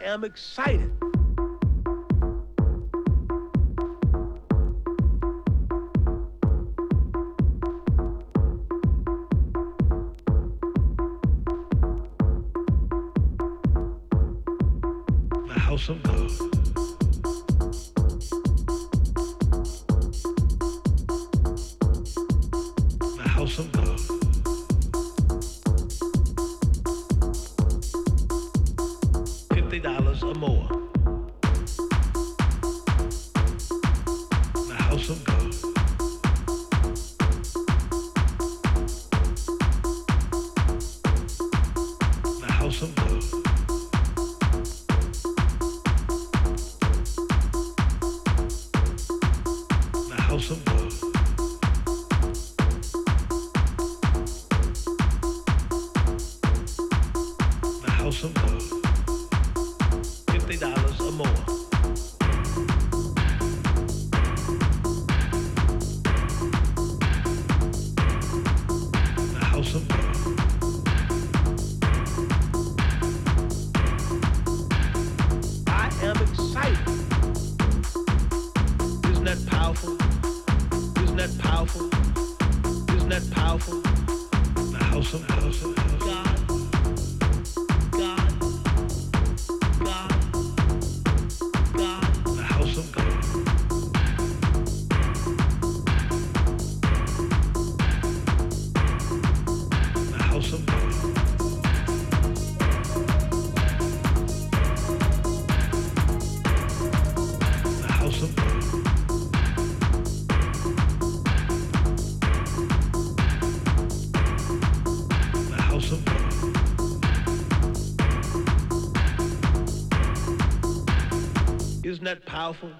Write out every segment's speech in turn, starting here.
am excited. $40 or more. Powerful?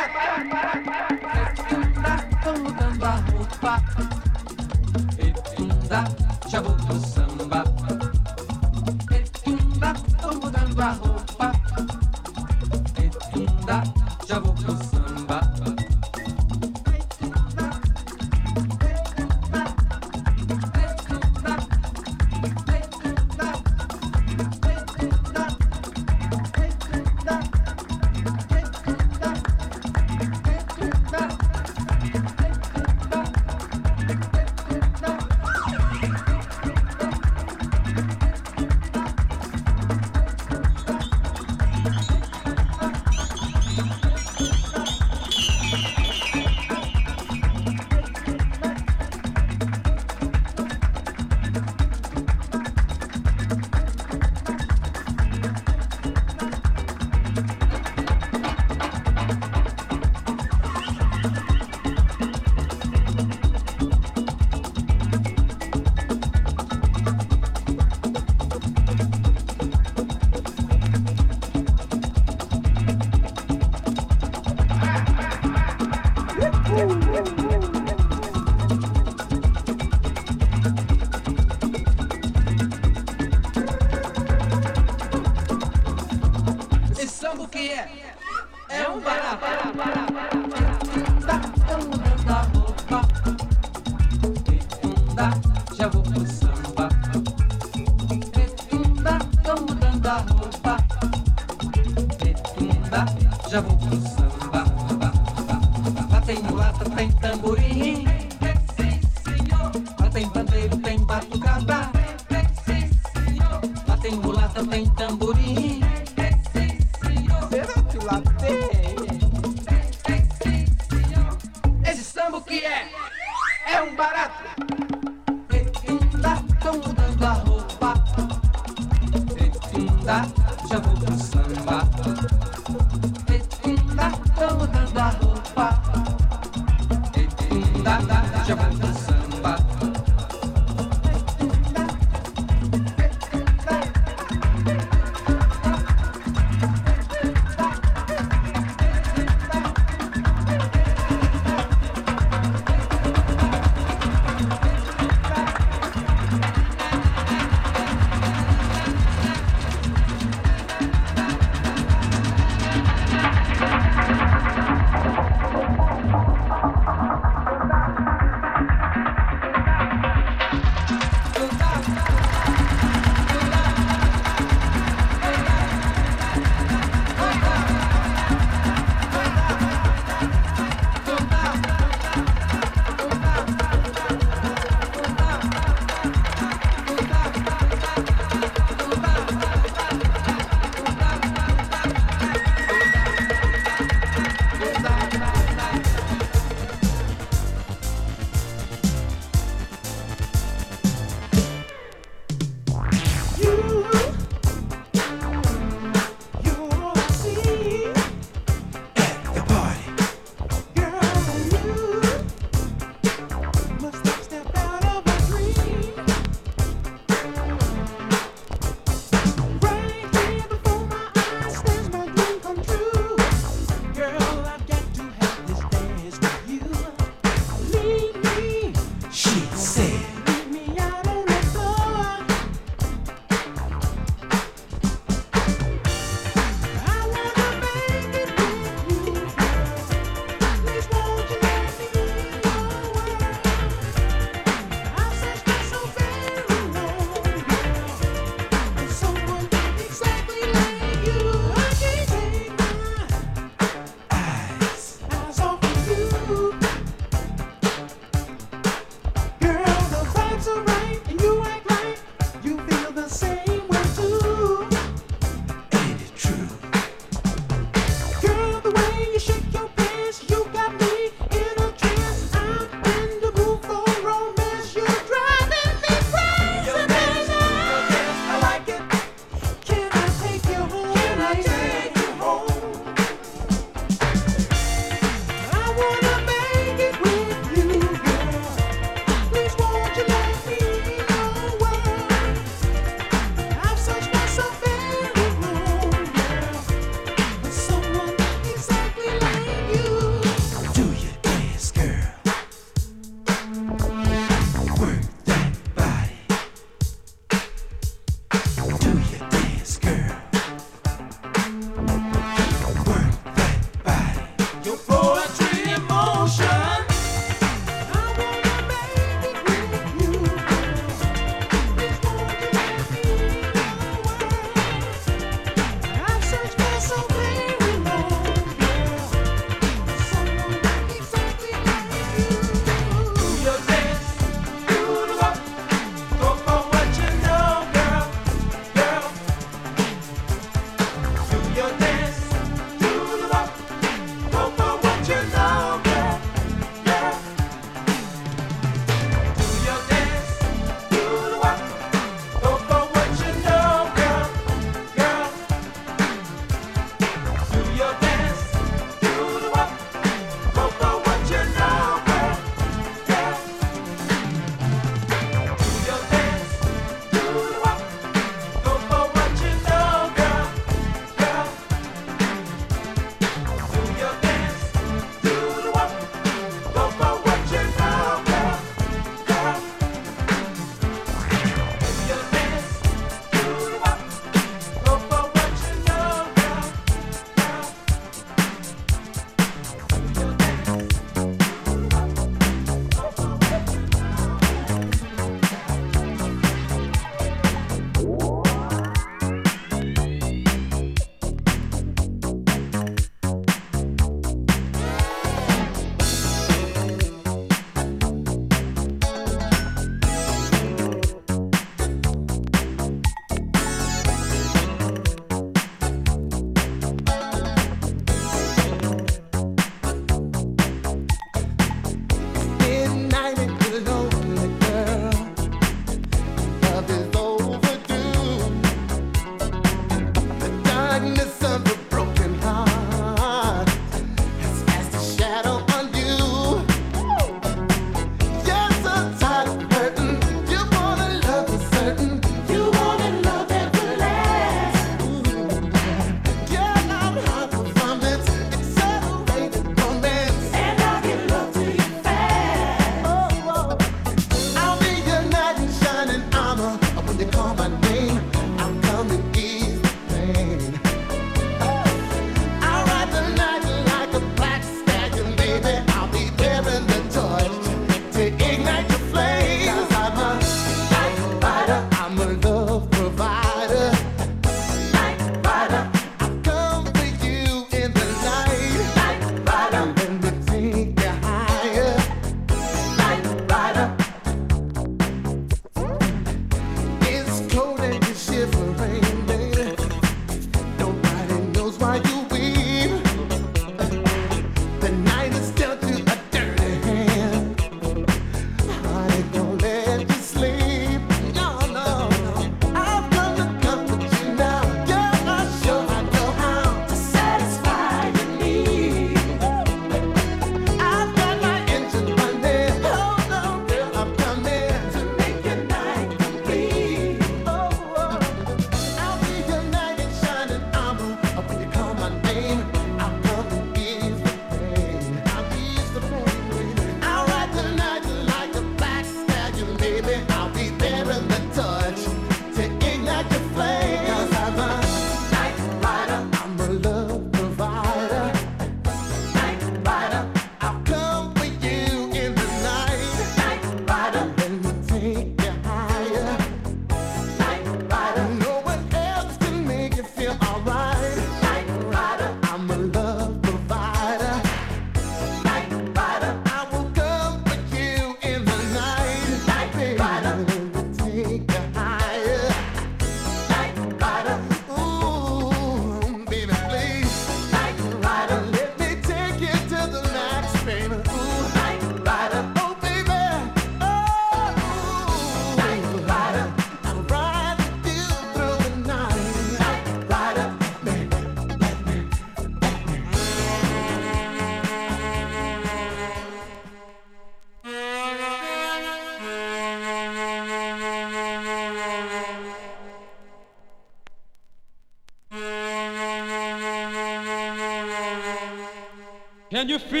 Can you feel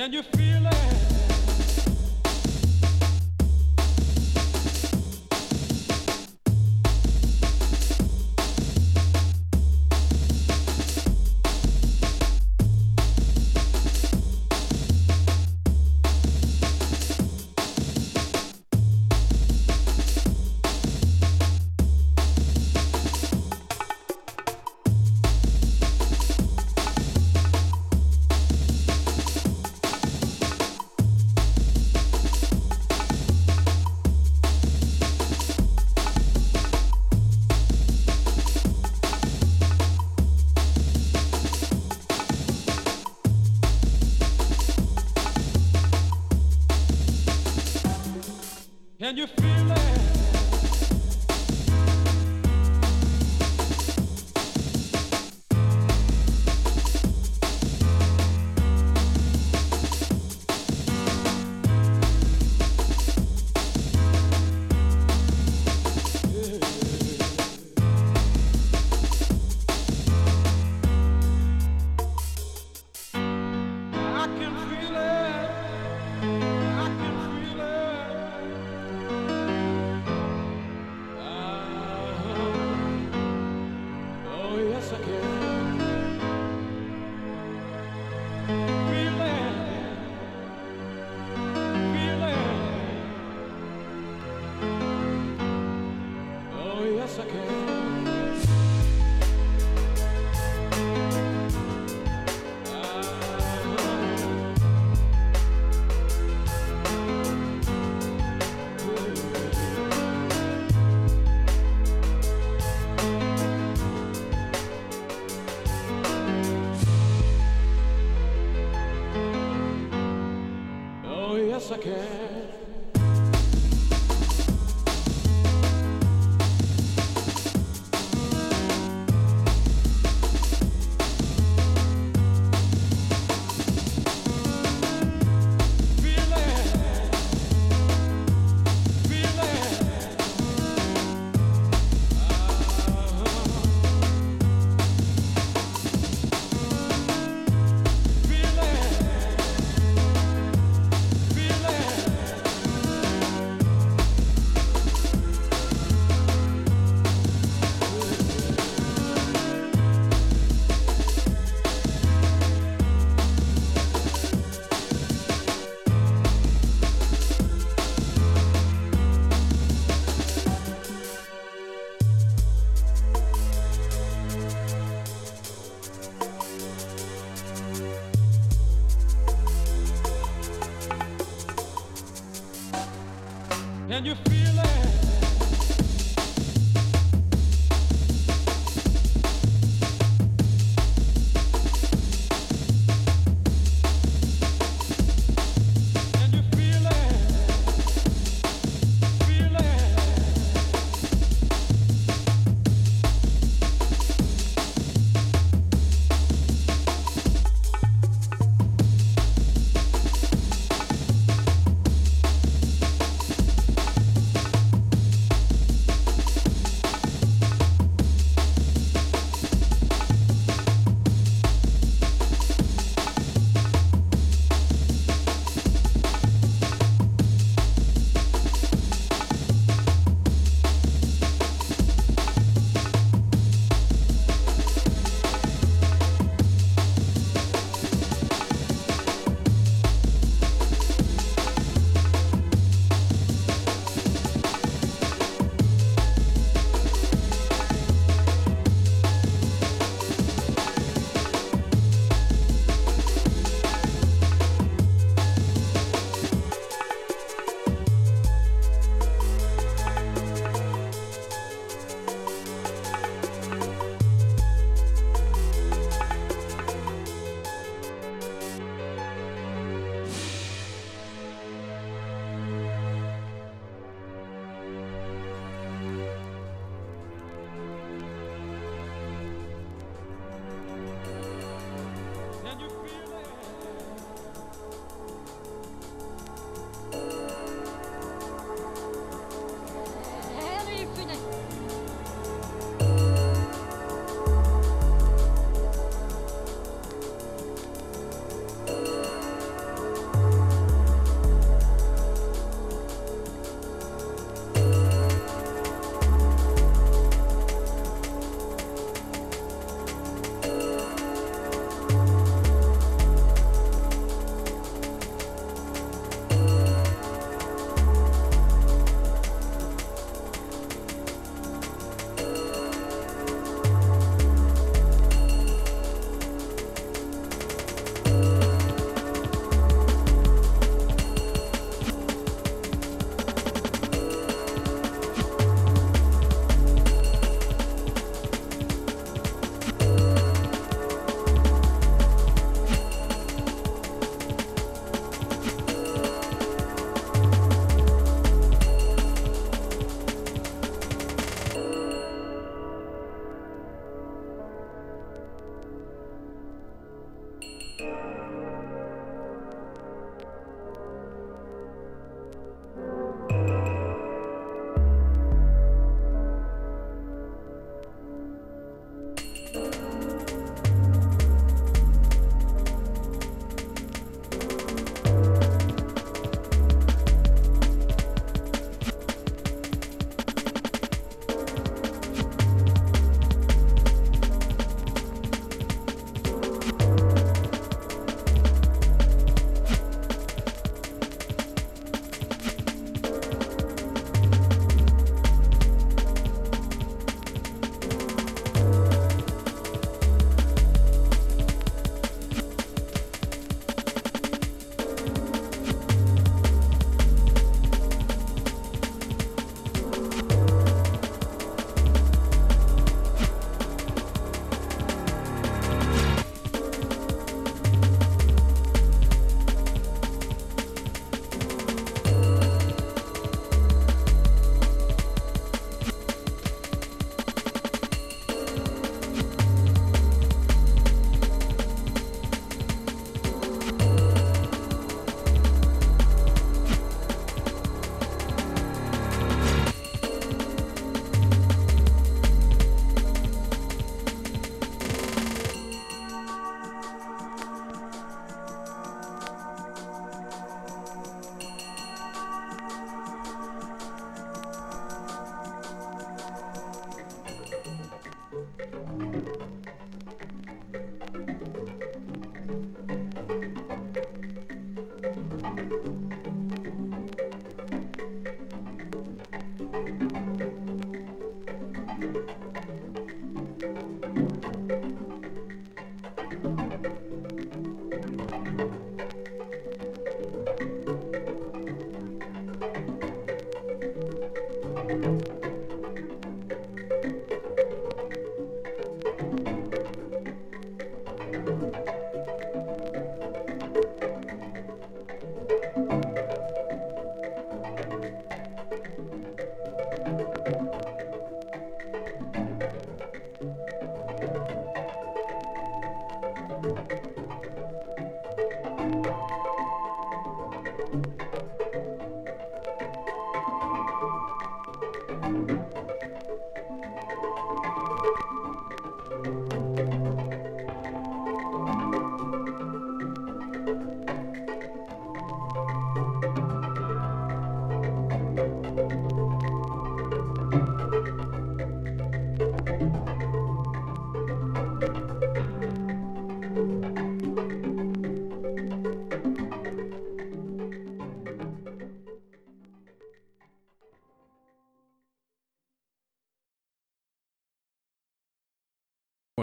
Can you feel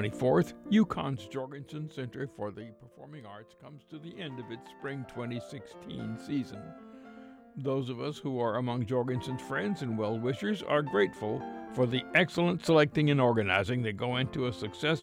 24th, UConn's Jorgensen Center for the Performing Arts comes to the end of its spring 2016 season. Those of us who are among Jorgensen's friends and well wishers are grateful for the excellent selecting and organizing that go into a successful